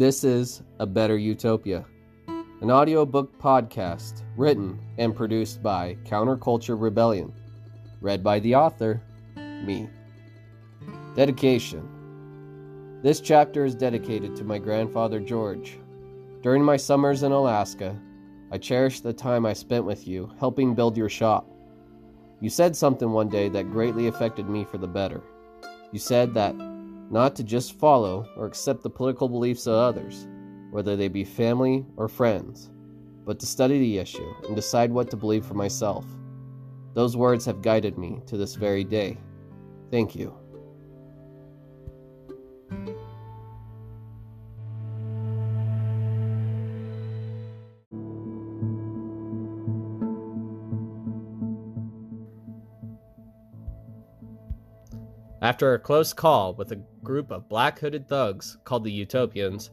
This is A Better Utopia, an audiobook podcast written and produced by Counterculture Rebellion, read by the author, me. Dedication This chapter is dedicated to my grandfather George. During my summers in Alaska, I cherish the time I spent with you helping build your shop. You said something one day that greatly affected me for the better. You said that not to just follow or accept the political beliefs of others, whether they be family or friends, but to study the issue and decide what to believe for myself. Those words have guided me to this very day. Thank you. After a close call with a group of black hooded thugs called the Utopians,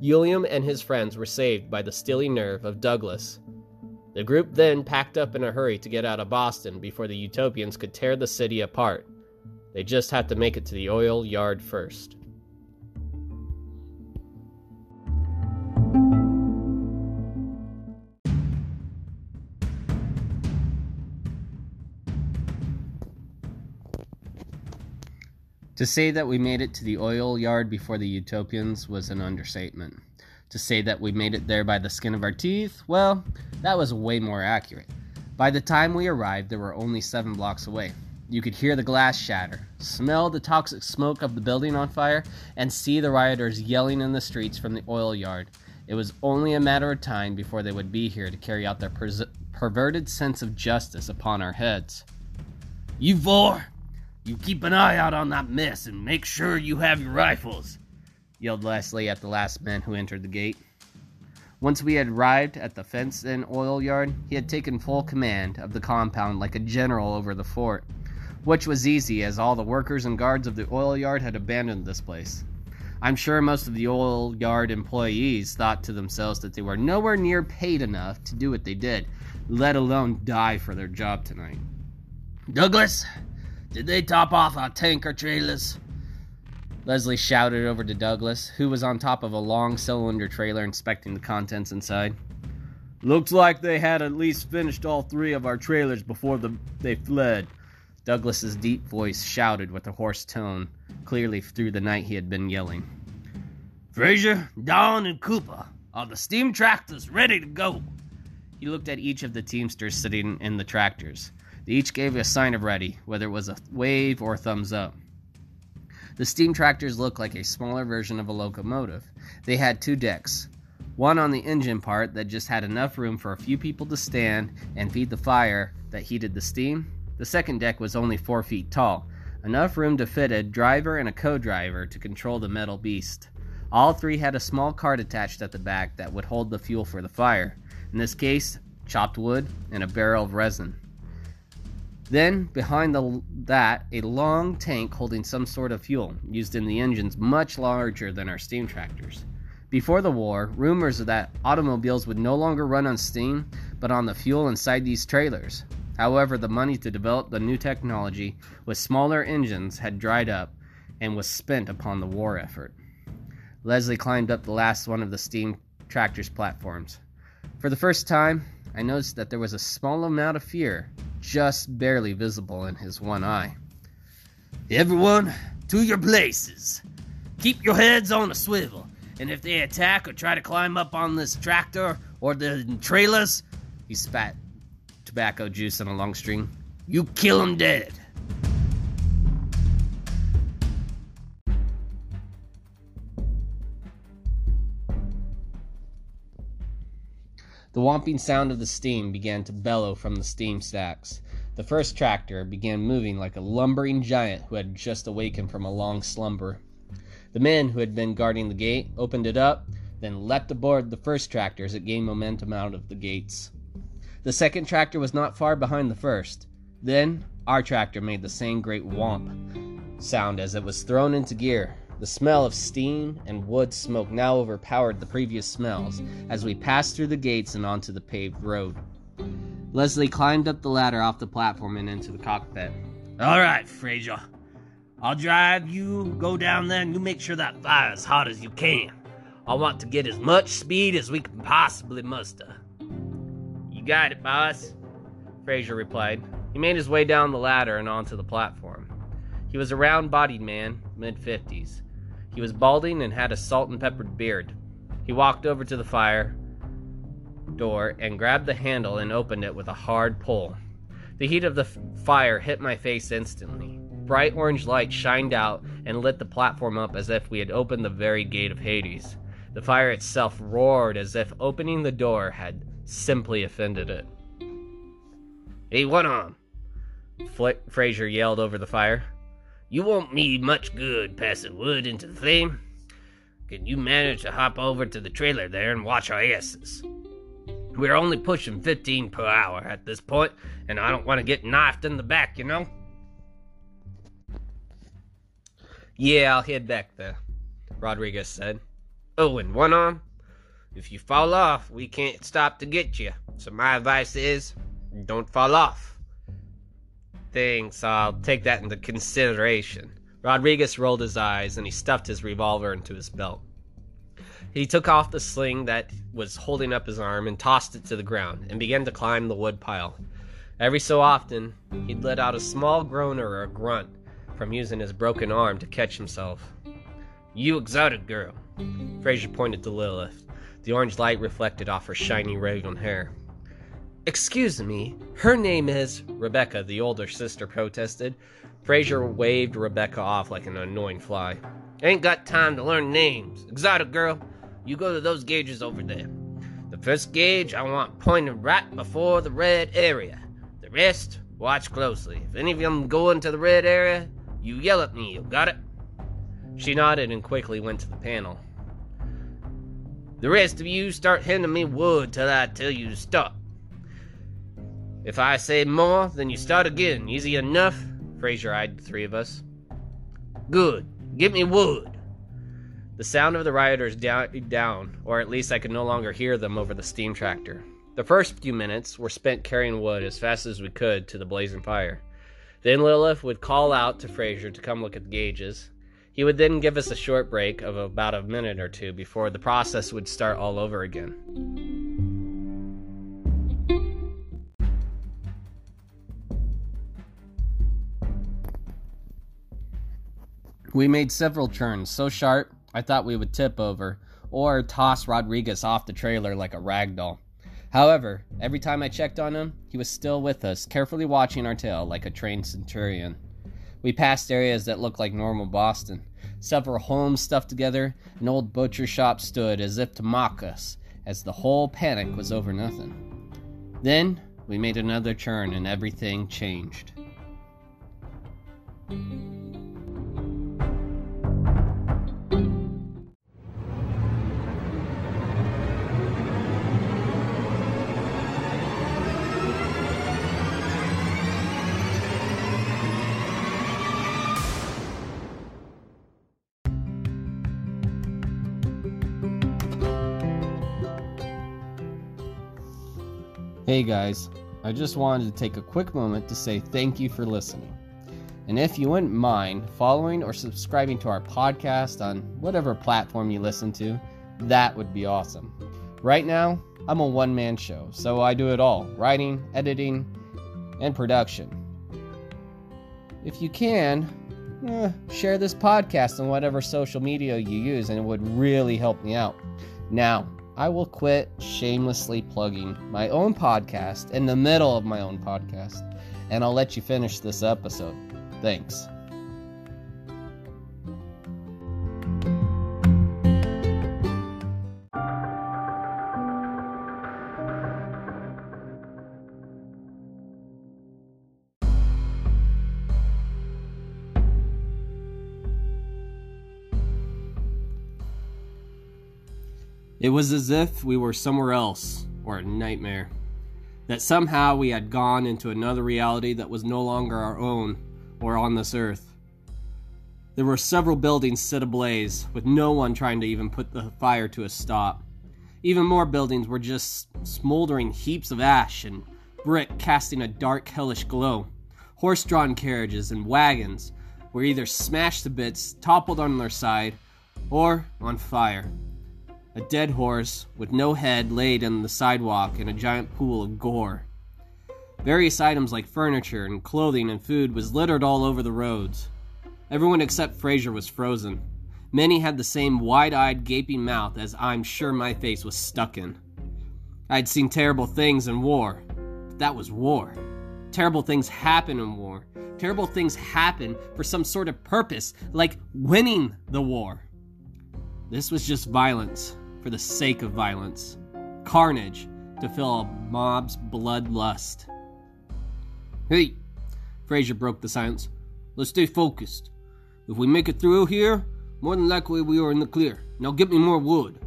Uillhum and his friends were saved by the steely nerve of Douglas. The group then packed up in a hurry to get out of Boston before the Utopians could tear the city apart. They just had to make it to the oil yard first. To say that we made it to the oil yard before the Utopians was an understatement. To say that we made it there by the skin of our teeth, well, that was way more accurate. By the time we arrived, there were only seven blocks away. You could hear the glass shatter, smell the toxic smoke of the building on fire, and see the rioters yelling in the streets from the oil yard. It was only a matter of time before they would be here to carry out their pers- perverted sense of justice upon our heads. You four, you keep an eye out on that mess and make sure you have your rifles, yelled Leslie at the last man who entered the gate. Once we had arrived at the fenced in oil yard, he had taken full command of the compound like a general over the fort, which was easy as all the workers and guards of the oil yard had abandoned this place. I'm sure most of the oil yard employees thought to themselves that they were nowhere near paid enough to do what they did, let alone die for their job tonight. Douglas, did they top off our tanker trailers? Leslie shouted over to Douglas, who was on top of a long cylinder trailer inspecting the contents inside. Looks like they had at least finished all three of our trailers before the, they fled. Douglas's deep voice shouted with a hoarse tone. Clearly, through the night he had been yelling. Fraser, Don, and Cooper, are the steam tractors ready to go? He looked at each of the teamsters sitting in the tractors. They each gave a sign of ready, whether it was a wave or a thumbs up. The steam tractors looked like a smaller version of a locomotive. They had two decks, one on the engine part that just had enough room for a few people to stand and feed the fire that heated the steam. The second deck was only four feet tall, enough room to fit a driver and a co driver to control the metal beast. All three had a small cart attached at the back that would hold the fuel for the fire. In this case, chopped wood and a barrel of resin. Then, behind the, that, a long tank holding some sort of fuel, used in the engines much larger than our steam tractors. Before the war, rumors that automobiles would no longer run on steam, but on the fuel inside these trailers. However, the money to develop the new technology with smaller engines had dried up and was spent upon the war effort. Leslie climbed up the last one of the steam tractor's platforms. For the first time, I noticed that there was a small amount of fear just barely visible in his one eye. Everyone, to your places. Keep your heads on a swivel, and if they attack or try to climb up on this tractor or the trailers, he spat tobacco juice on a long string, you kill 'em dead. The whomping sound of the steam began to bellow from the steam stacks. The first tractor began moving like a lumbering giant who had just awakened from a long slumber. The men who had been guarding the gate opened it up, then leapt aboard the first tractor as it gained momentum out of the gates. The second tractor was not far behind the first. Then our tractor made the same great whomp sound as it was thrown into gear. The smell of steam and wood smoke now overpowered the previous smells as we passed through the gates and onto the paved road. Leslie climbed up the ladder off the platform and into the cockpit. All right, Fraser. I'll drive you, go down there, and you make sure that fire's hot as you can. I want to get as much speed as we can possibly muster. You got it, boss, Fraser replied. He made his way down the ladder and onto the platform. He was a round bodied man, mid 50s. He was balding and had a salt and peppered beard. He walked over to the fire door and grabbed the handle and opened it with a hard pull. The heat of the f- fire hit my face instantly. Bright orange light shined out and lit the platform up as if we had opened the very gate of Hades. The fire itself roared as if opening the door had simply offended it. Hey, one arm, Fl- Fraser yelled over the fire. You won't need much good passing wood into the flame. Can you manage to hop over to the trailer there and watch our asses? We're only pushing 15 per hour at this point, and I don't want to get knifed in the back, you know? Yeah, I'll head back there, Rodriguez said. Oh, and one arm, if you fall off, we can't stop to get you. So my advice is, don't fall off. Thanks, I'll take that into consideration. Rodriguez rolled his eyes and he stuffed his revolver into his belt. He took off the sling that was holding up his arm and tossed it to the ground and began to climb the wood pile. Every so often, he'd let out a small groan or a grunt from using his broken arm to catch himself. You exotic girl. Fraser pointed to Lilith. The orange light reflected off her shiny raven hair. Excuse me, her name is Rebecca, the older sister protested. Fraser waved Rebecca off like an annoying fly. Ain't got time to learn names. Exotic girl, you go to those gauges over there. The first gauge I want pointed right before the red area. The rest, watch closely. If any of them go into the red area, you yell at me, you got it? She nodded and quickly went to the panel. The rest of you start handing me wood till I tell you to stop. If I say more, then you start again. Easy enough? Fraser eyed the three of us. Good. Get me wood. The sound of the rioters died down, or at least I could no longer hear them over the steam tractor. The first few minutes were spent carrying wood as fast as we could to the blazing fire. Then Lilith would call out to Fraser to come look at the gauges. He would then give us a short break of about a minute or two before the process would start all over again. We made several turns so sharp I thought we would tip over or toss Rodriguez off the trailer like a rag doll. However, every time I checked on him, he was still with us, carefully watching our tail like a trained centurion. We passed areas that looked like normal Boston. Several homes stuffed together, an old butcher shop stood as if to mock us, as the whole panic was over nothing. Then we made another turn and everything changed. Hey guys, I just wanted to take a quick moment to say thank you for listening. And if you wouldn't mind following or subscribing to our podcast on whatever platform you listen to, that would be awesome. Right now, I'm a one man show, so I do it all writing, editing, and production. If you can, eh, share this podcast on whatever social media you use, and it would really help me out. Now, I will quit shamelessly plugging my own podcast in the middle of my own podcast, and I'll let you finish this episode. Thanks. It was as if we were somewhere else, or a nightmare. That somehow we had gone into another reality that was no longer our own, or on this earth. There were several buildings set ablaze, with no one trying to even put the fire to a stop. Even more buildings were just smoldering heaps of ash and brick casting a dark, hellish glow. Horse drawn carriages and wagons were either smashed to bits, toppled on their side, or on fire. A dead horse with no head laid on the sidewalk in a giant pool of gore. Various items like furniture and clothing and food was littered all over the roads. Everyone except Fraser was frozen. Many had the same wide eyed, gaping mouth as I'm sure my face was stuck in. I'd seen terrible things in war, but that was war. Terrible things happen in war. Terrible things happen for some sort of purpose, like winning the war. This was just violence for the sake of violence, carnage to fill a mob's bloodlust. Hey, Fraser broke the silence. Let's stay focused. If we make it through here, more than likely we are in the clear. Now get me more wood.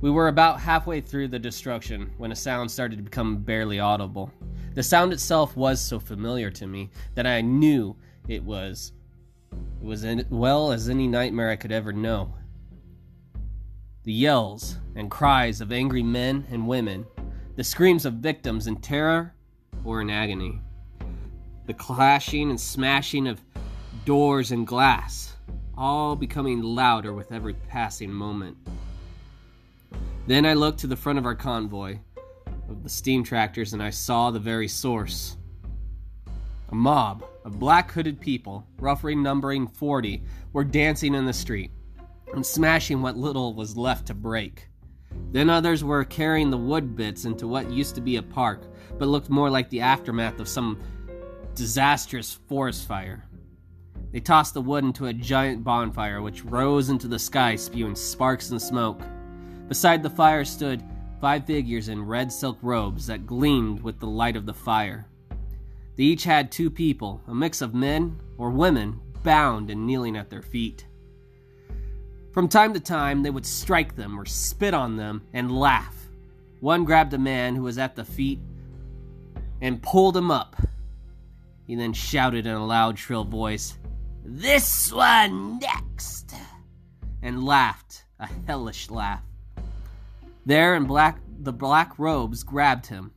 We were about halfway through the destruction when a sound started to become barely audible. The sound itself was so familiar to me that I knew it was it was as well as any nightmare I could ever know. The yells and cries of angry men and women, the screams of victims in terror or in agony, the clashing and smashing of doors and glass, all becoming louder with every passing moment. Then I looked to the front of our convoy of the steam tractors and I saw the very source. A mob of black hooded people, roughly numbering 40, were dancing in the street and smashing what little was left to break. Then others were carrying the wood bits into what used to be a park, but looked more like the aftermath of some disastrous forest fire. They tossed the wood into a giant bonfire, which rose into the sky, spewing sparks and smoke. Beside the fire stood five figures in red silk robes that gleamed with the light of the fire. They each had two people, a mix of men or women, bound and kneeling at their feet. From time to time, they would strike them or spit on them and laugh. One grabbed a man who was at the feet and pulled him up. He then shouted in a loud, shrill voice, This one next! and laughed, a hellish laugh. There in black the black robes grabbed him.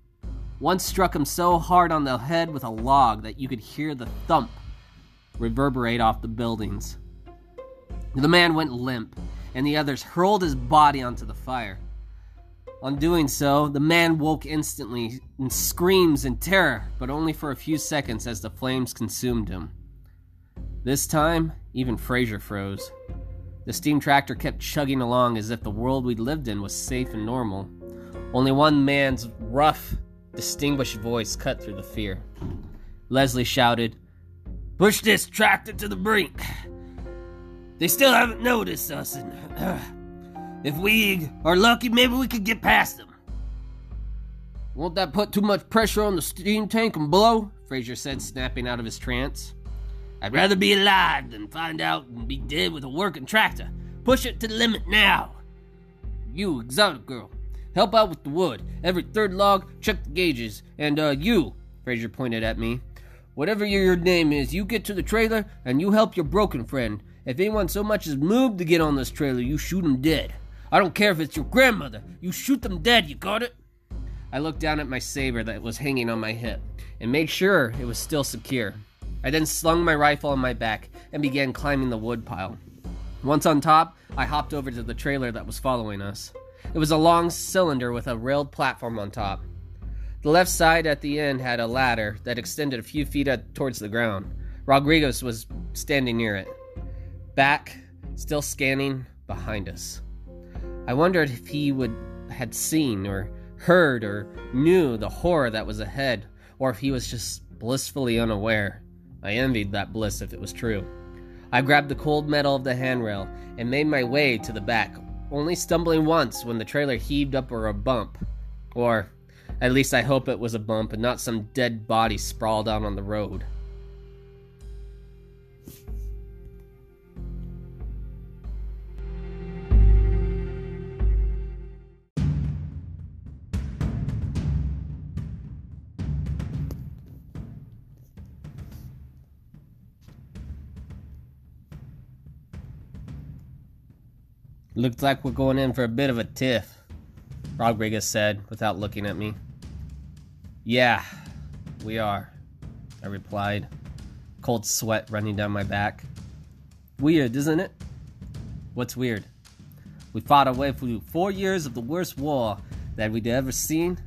One struck him so hard on the head with a log that you could hear the thump reverberate off the buildings. The man went limp, and the others hurled his body onto the fire. On doing so, the man woke instantly in screams and terror, but only for a few seconds as the flames consumed him. This time, even Fraser froze. The steam tractor kept chugging along as if the world we lived in was safe and normal. Only one man's rough, distinguished voice cut through the fear. Leslie shouted, Push this tractor to the brink. They still haven't noticed us, and uh, if we are lucky, maybe we could get past them. Won't that put too much pressure on the steam tank and blow? Fraser said, snapping out of his trance. I'd rather be alive than find out and be dead with a working tractor. Push it to the limit now. You, exotic girl, help out with the wood. Every third log, check the gauges. And, uh, you, Fraser pointed at me. Whatever your name is, you get to the trailer and you help your broken friend. If anyone so much as moved to get on this trailer, you shoot them dead. I don't care if it's your grandmother. You shoot them dead, you got it? I looked down at my saber that was hanging on my hip and made sure it was still secure. I then slung my rifle on my back and began climbing the wood pile. Once on top, I hopped over to the trailer that was following us. It was a long cylinder with a railed platform on top. The left side at the end had a ladder that extended a few feet towards the ground. Rodriguez was standing near it, back, still scanning behind us. I wondered if he would had seen or heard or knew the horror that was ahead, or if he was just blissfully unaware. I envied that bliss if it was true. I grabbed the cold metal of the handrail and made my way to the back, only stumbling once when the trailer heaved up or a bump. Or, at least I hope it was a bump and not some dead body sprawled out on the road. Looks like we're going in for a bit of a tiff, Rodriguez said without looking at me. Yeah, we are, I replied, cold sweat running down my back. Weird, isn't it? What's weird? We fought our way through four years of the worst war that we'd ever seen,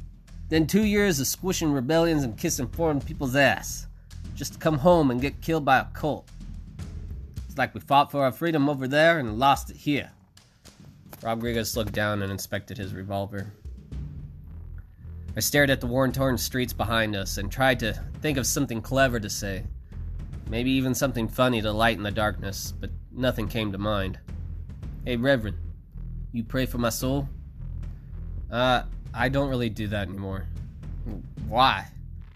then two years of squishing rebellions and kissing foreign people's ass, just to come home and get killed by a cult. It's like we fought for our freedom over there and lost it here. Rodriguez looked down and inspected his revolver. I stared at the worn torn streets behind us and tried to think of something clever to say. Maybe even something funny to lighten the darkness, but nothing came to mind. Hey, Reverend, you pray for my soul? Uh, I don't really do that anymore. Why?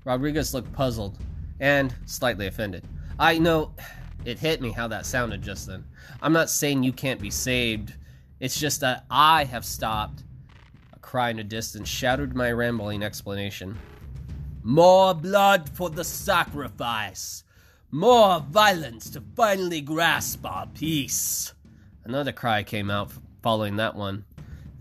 Rodriguez looked puzzled and slightly offended. I know it hit me how that sounded just then. I'm not saying you can't be saved. It's just that I have stopped. A cry in the distance shadowed my rambling explanation. More blood for the sacrifice. More violence to finally grasp our peace. Another cry came out following that one.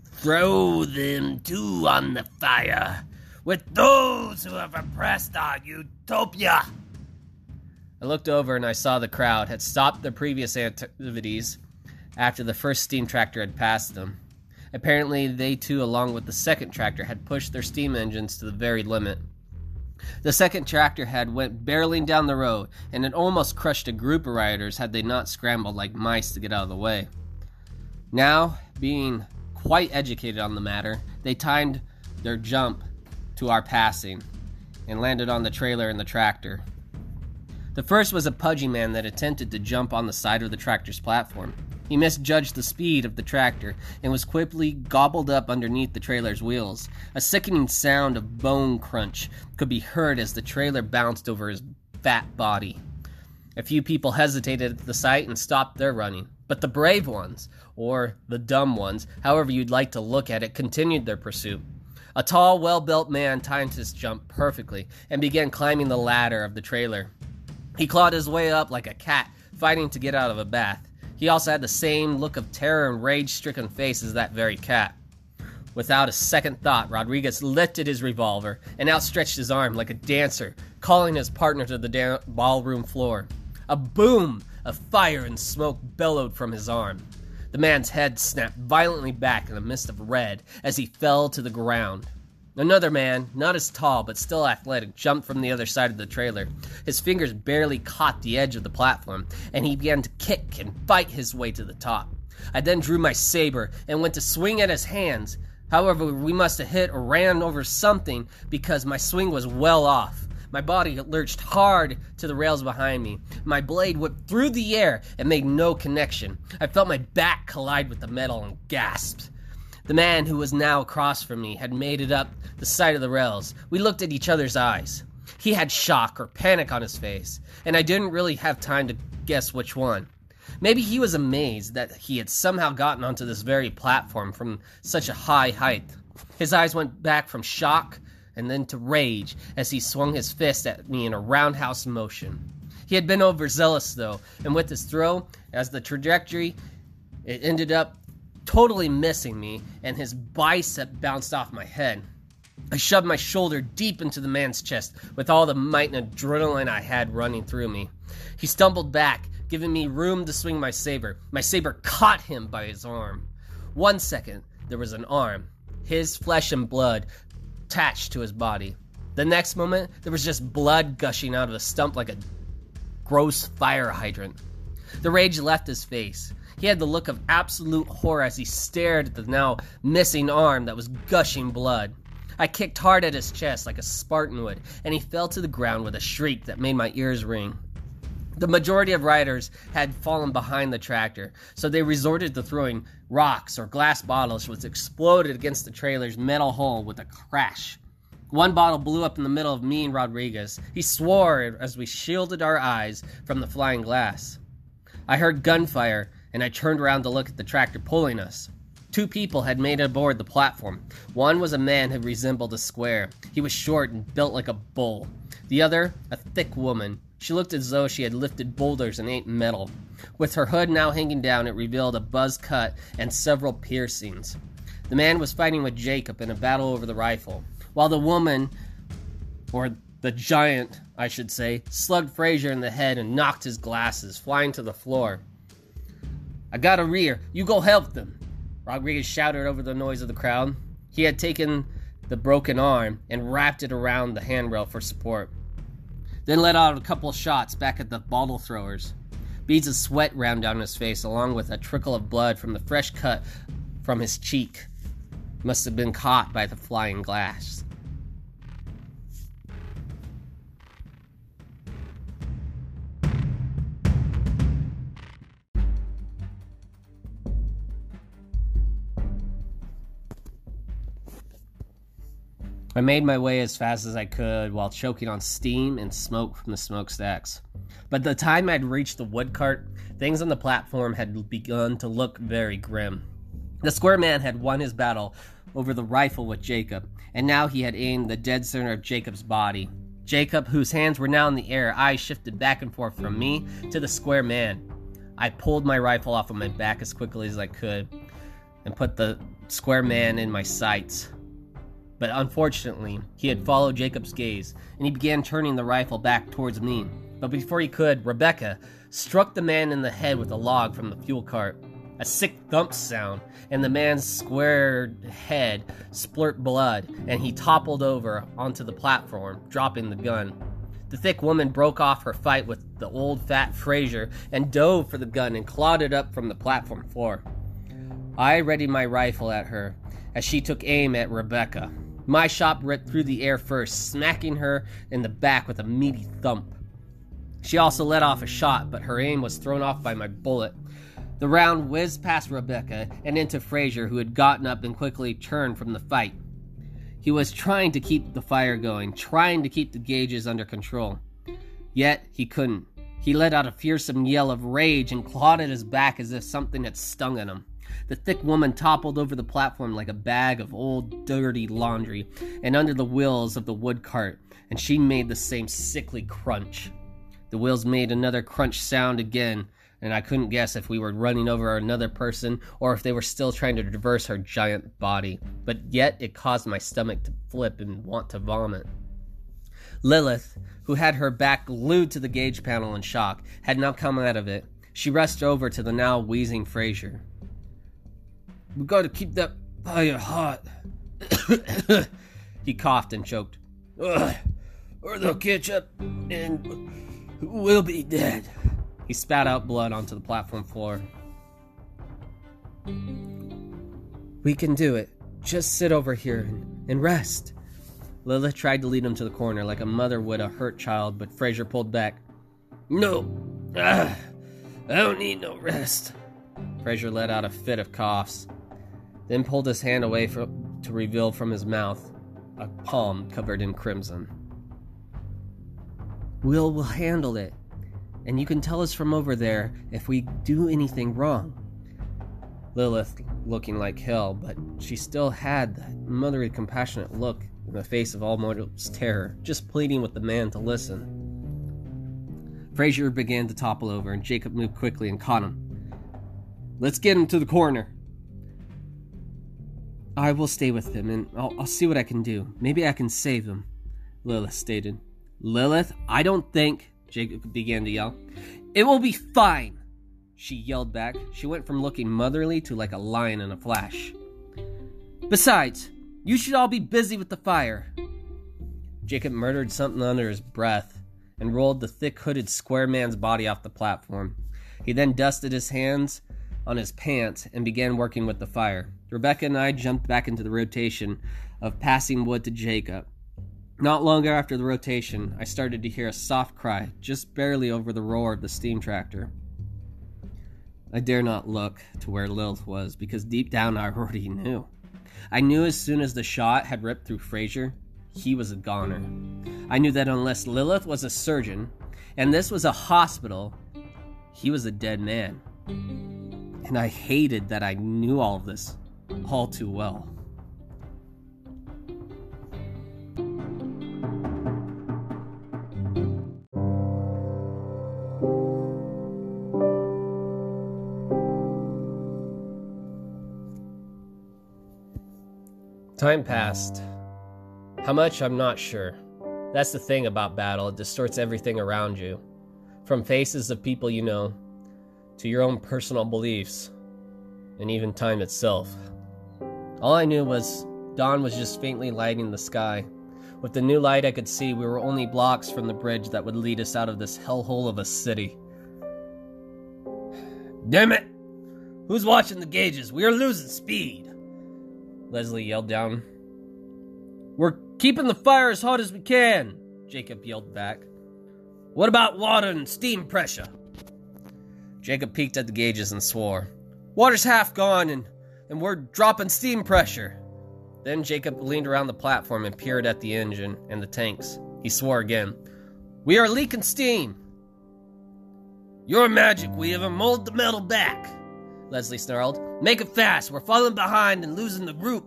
Throw them too on the fire with those who have oppressed our utopia. I looked over and I saw the crowd had stopped their previous activities after the first steam tractor had passed them. Apparently, they too, along with the second tractor, had pushed their steam engines to the very limit. The second tractor had went barreling down the road, and had almost crushed a group of riders had they not scrambled like mice to get out of the way. Now, being quite educated on the matter, they timed their jump to our passing and landed on the trailer and the tractor. The first was a pudgy man that attempted to jump on the side of the tractor's platform. He misjudged the speed of the tractor and was quickly gobbled up underneath the trailer's wheels. A sickening sound of bone crunch could be heard as the trailer bounced over his fat body. A few people hesitated at the sight and stopped their running, but the brave ones, or the dumb ones, however you'd like to look at it, continued their pursuit. A tall, well built man timed his jump perfectly and began climbing the ladder of the trailer. He clawed his way up like a cat fighting to get out of a bath. He also had the same look of terror and rage stricken face as that very cat. Without a second thought, Rodriguez lifted his revolver and outstretched his arm like a dancer, calling his partner to the da- ballroom floor. A boom of fire and smoke bellowed from his arm. The man's head snapped violently back in a mist of red as he fell to the ground. Another man, not as tall but still athletic, jumped from the other side of the trailer. His fingers barely caught the edge of the platform, and he began to kick and fight his way to the top. I then drew my saber and went to swing at his hands. However, we must have hit or ran over something because my swing was well off. My body lurched hard to the rails behind me. My blade whipped through the air and made no connection. I felt my back collide with the metal and gasped. The man who was now across from me had made it up the side of the rails. We looked at each other's eyes. He had shock or panic on his face, and I didn't really have time to guess which one. Maybe he was amazed that he had somehow gotten onto this very platform from such a high height. His eyes went back from shock and then to rage as he swung his fist at me in a roundhouse motion. He had been overzealous, though, and with his throw, as the trajectory, it ended up totally missing me, and his bicep bounced off my head. I shoved my shoulder deep into the man's chest with all the might and adrenaline I had running through me. He stumbled back, giving me room to swing my saber. My saber caught him by his arm. One second, there was an arm, his flesh and blood, attached to his body. The next moment, there was just blood gushing out of a stump like a gross fire hydrant. The rage left his face. He had the look of absolute horror as he stared at the now missing arm that was gushing blood. I kicked hard at his chest like a Spartan would, and he fell to the ground with a shriek that made my ears ring. The majority of riders had fallen behind the tractor, so they resorted to throwing rocks or glass bottles, which exploded against the trailer's metal hull with a crash. One bottle blew up in the middle of me and Rodriguez. He swore as we shielded our eyes from the flying glass. I heard gunfire and I turned around to look at the tractor pulling us. Two people had made it aboard the platform. One was a man who resembled a square. He was short and built like a bull. The other, a thick woman. She looked as though she had lifted boulders and ate metal. With her hood now hanging down, it revealed a buzz cut and several piercings. The man was fighting with Jacob in a battle over the rifle, while the woman, or the giant, I should say, slugged Fraser in the head and knocked his glasses flying to the floor. I got a rear. You go help them. Rodriguez shouted over the noise of the crowd. He had taken the broken arm and wrapped it around the handrail for support. Then let out a couple shots back at the bottle throwers. Beads of sweat ran down his face, along with a trickle of blood from the fresh cut from his cheek. Must have been caught by the flying glass. I made my way as fast as I could while choking on steam and smoke from the smokestacks. By the time I'd reached the wood cart, things on the platform had begun to look very grim. The square man had won his battle over the rifle with Jacob, and now he had aimed the dead center of Jacob's body. Jacob, whose hands were now in the air, eyes shifted back and forth from me to the square man. I pulled my rifle off of my back as quickly as I could and put the square man in my sights. But unfortunately, he had followed Jacob's gaze, and he began turning the rifle back towards me. But before he could, Rebecca struck the man in the head with a log from the fuel cart. A sick thump sound, and the man's squared head splurt blood, and he toppled over onto the platform, dropping the gun. The thick woman broke off her fight with the old fat Fraser and dove for the gun and clawed it up from the platform floor. I readied my rifle at her as she took aim at Rebecca. My shot ripped through the air first, smacking her in the back with a meaty thump. She also let off a shot, but her aim was thrown off by my bullet. The round whizzed past Rebecca and into Fraser, who had gotten up and quickly turned from the fight. He was trying to keep the fire going, trying to keep the gauges under control. Yet he couldn't. He let out a fearsome yell of rage and clawed at his back as if something had stung at him. The thick woman toppled over the platform like a bag of old, dirty laundry and under the wheels of the wood cart, and she made the same sickly crunch. The wheels made another crunch sound again, and I couldn't guess if we were running over another person or if they were still trying to traverse her giant body, but yet it caused my stomach to flip and want to vomit. Lilith, who had her back glued to the gauge panel in shock, had now come out of it. She rushed over to the now wheezing Fraser. We gotta keep that fire hot. he coughed and choked. Or they'll catch up and we'll be dead. He spat out blood onto the platform floor. We can do it. Just sit over here and, and rest. Lilith tried to lead him to the corner like a mother would a hurt child, but Fraser pulled back. No, ah, I don't need no rest. Fraser let out a fit of coughs, then pulled his hand away from, to reveal from his mouth a palm covered in crimson. Will will handle it, and you can tell us from over there if we do anything wrong. Lilith looking like hell, but she still had that motherly, compassionate look in the face of all mortals' terror, just pleading with the man to listen. Fraser began to topple over, and Jacob moved quickly and caught him. Let's get him to the corner. I will stay with him, and I'll, I'll see what I can do. Maybe I can save him, Lilith stated. Lilith, I don't think, Jacob began to yell. It will be fine, she yelled back. She went from looking motherly to like a lion in a flash. Besides, you should all be busy with the fire. Jacob murmured something under his breath and rolled the thick hooded square man's body off the platform. He then dusted his hands on his pants and began working with the fire. Rebecca and I jumped back into the rotation of passing wood to Jacob. Not long after the rotation, I started to hear a soft cry, just barely over the roar of the steam tractor. I dare not look to where Lilith was because deep down I already knew. I knew as soon as the shot had ripped through Fraser, he was a goner. I knew that unless Lilith was a surgeon and this was a hospital, he was a dead man. And I hated that I knew all of this all too well. Time passed. How much, I'm not sure. That's the thing about battle, it distorts everything around you. From faces of people you know, to your own personal beliefs. and even time itself. All I knew was dawn was just faintly lighting the sky. With the new light I could see, we were only blocks from the bridge that would lead us out of this hellhole of a city. Damn it! Who's watching the gauges? We are losing speed. Leslie yelled down. We're keeping the fire as hot as we can, Jacob yelled back. What about water and steam pressure? Jacob peeked at the gauges and swore. Water's half gone and, and we're dropping steam pressure. Then Jacob leaned around the platform and peered at the engine and the tanks. He swore again. We are leaking steam. Your magic, we have mold the metal back, Leslie snarled. Make it fast, we're falling behind and losing the group.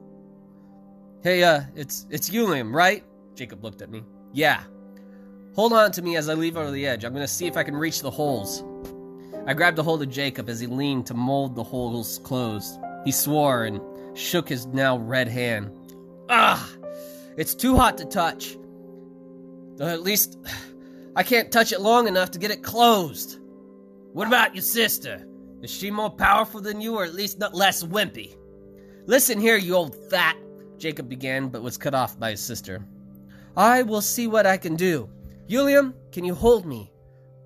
Hey, uh, it's it's Uillhum, right? Jacob looked at me. Yeah. Hold on to me as I leave over the edge. I'm gonna see if I can reach the holes. I grabbed a hold of Jacob as he leaned to mold the holes closed. He swore and shook his now red hand. Ah, it's too hot to touch. at least I can't touch it long enough to get it closed. What about your sister? Is she more powerful than you, or at least not less wimpy? Listen here, you old fat, Jacob began, but was cut off by his sister. I will see what I can do. Uillhum, can you hold me?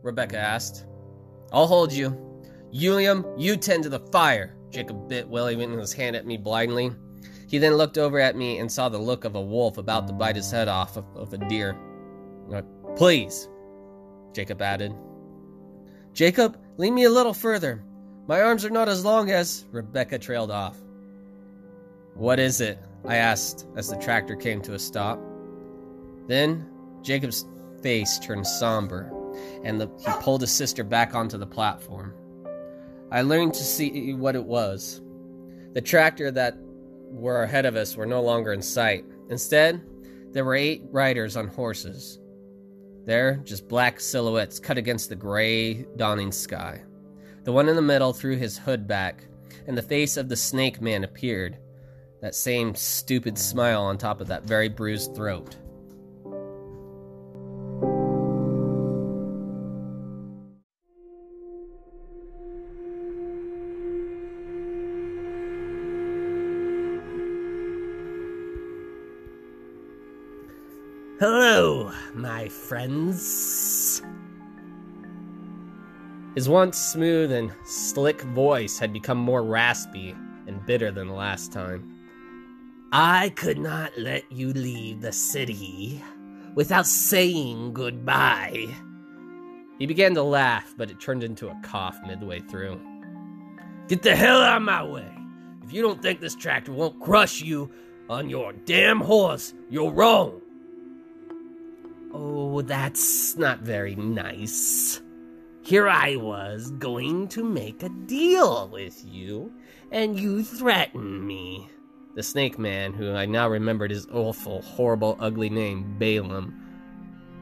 Rebecca asked. I'll hold you. Uillhum, you tend to the fire, Jacob bit, waving his hand at me blindly. He then looked over at me and saw the look of a wolf about to bite his head off of, of a deer. Please, Jacob added. Jacob, lean me a little further. My arms are not as long as. Rebecca trailed off. What is it? I asked as the tractor came to a stop. Then Jacob's face turned somber, and the, he pulled his sister back onto the platform. I learned to see what it was. The tractor that were ahead of us were no longer in sight. Instead, there were eight riders on horses. There, just black silhouettes cut against the gray, dawning sky. The one in the middle threw his hood back, and the face of the snake man appeared. That same stupid smile on top of that very bruised throat. My friends. His once smooth and slick voice had become more raspy and bitter than the last time. I could not let you leave the city without saying goodbye. He began to laugh, but it turned into a cough midway through. Get the hell out of my way. If you don't think this tractor won't crush you on your damn horse, you're wrong. Oh, that's not very nice. Here I was going to make a deal with you, and you threaten me. The snake man, who I now remembered his awful, horrible, ugly name, Balaam,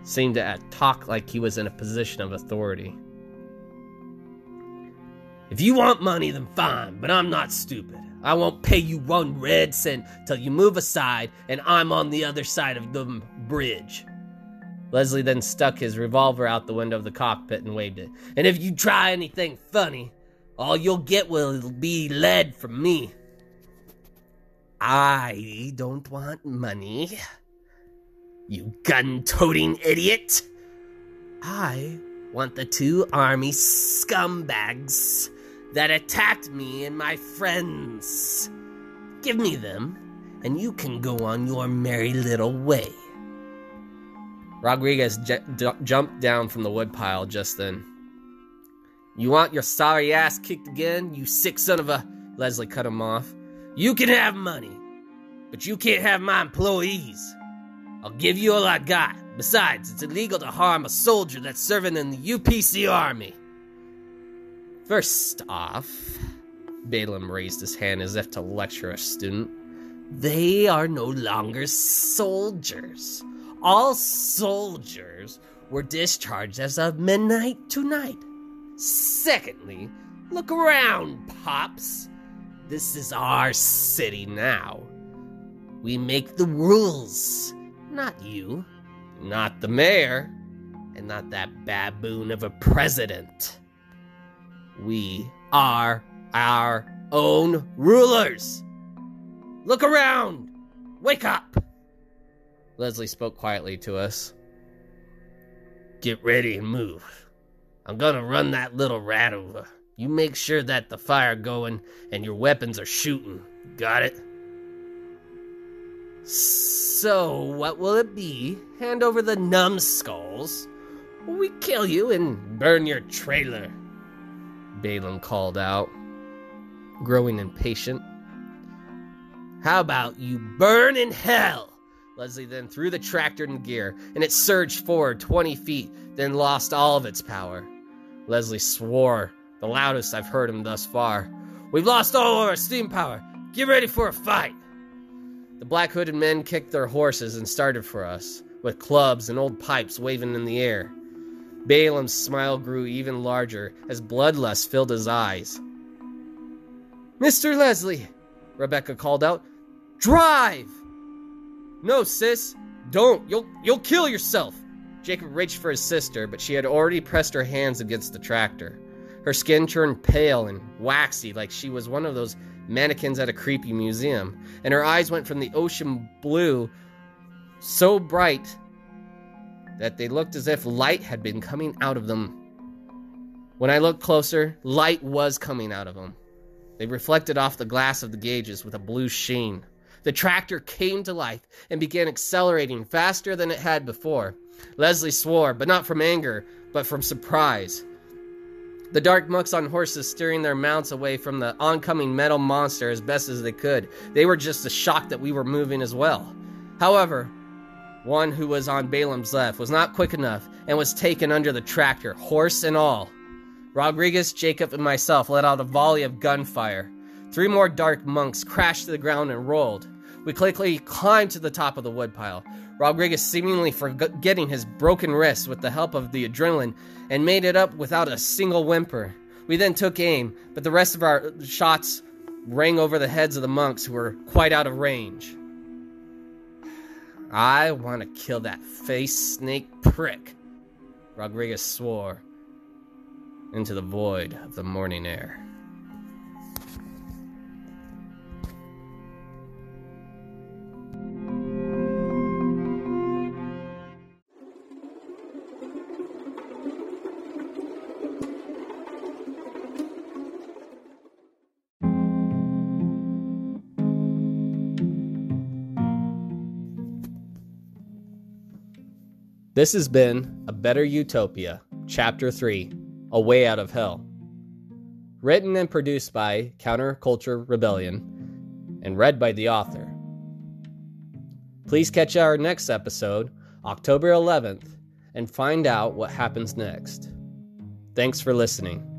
seemed to talk like he was in a position of authority. If you want money, then fine, but I'm not stupid. I won't pay you one red cent till you move aside and I'm on the other side of the bridge. Leslie then stuck his revolver out the window of the cockpit and waved it. And if you try anything funny, all you'll get will be lead from me. I don't want money. You gun toting idiot. I want the two army scumbags that attacked me and my friends. Give me them, and you can go on your merry little way. Rodriguez j- jumped down from the woodpile just then. You want your sorry ass kicked again, you sick son of a. Leslie cut him off. You can have money, but you can't have my employees. I'll give you all I got. Besides, it's illegal to harm a soldier that's serving in the UPC Army. First off, Balaam raised his hand as if to lecture a student. They are no longer soldiers all soldiers were discharged as of midnight tonight. Secondly, look around, Pops. This is our city now. We make the rules, not you, not the mayor, and not that baboon of a president. We are our own rulers. Look around! Wake up! Leslie spoke quietly to us. Get ready and move. I'm gonna run that little rat over. You make sure that the fire going and your weapons are shooting. Got it? So, what will it be? Hand over the numbskulls? We kill you and burn your trailer? Balaam called out, growing impatient. How about you burn in hell? Leslie then threw the tractor in gear, and it surged forward 20 feet, then lost all of its power. Leslie swore, the loudest I've heard him thus far. We've lost all of our steam power. Get ready for a fight. The black hooded men kicked their horses and started for us, with clubs and old pipes waving in the air. Balaam's smile grew even larger as bloodlust filled his eyes. Mr. Leslie, Rebecca called out, drive! No, sis, don't. You'll you'll kill yourself. Jacob reached for his sister, but she had already pressed her hands against the tractor. Her skin turned pale and waxy like she was one of those mannequins at a creepy museum, and her eyes went from the ocean blue so bright that they looked as if light had been coming out of them. When I looked closer, light was coming out of them. They reflected off the glass of the gauges with a blue sheen. The tractor came to life and began accelerating faster than it had before. Leslie swore, but not from anger, but from surprise. The dark monks on horses steering their mounts away from the oncoming metal monster as best as they could. They were just as shocked that we were moving as well. However, one who was on Balaam's left was not quick enough and was taken under the tractor, horse and all. Rodriguez, Jacob, and myself let out a volley of gunfire. Three more dark monks crashed to the ground and rolled. We quickly climbed to the top of the woodpile. Rodriguez seemingly forgetting his broken wrist with the help of the adrenaline and made it up without a single whimper. We then took aim, but the rest of our shots rang over the heads of the monks who were quite out of range. I want to kill that face snake prick, Rodriguez swore into the void of the morning air. This has been A Better Utopia, Chapter 3 A Way Out of Hell. Written and produced by Counterculture Rebellion and read by the author. Please catch our next episode, October 11th, and find out what happens next. Thanks for listening.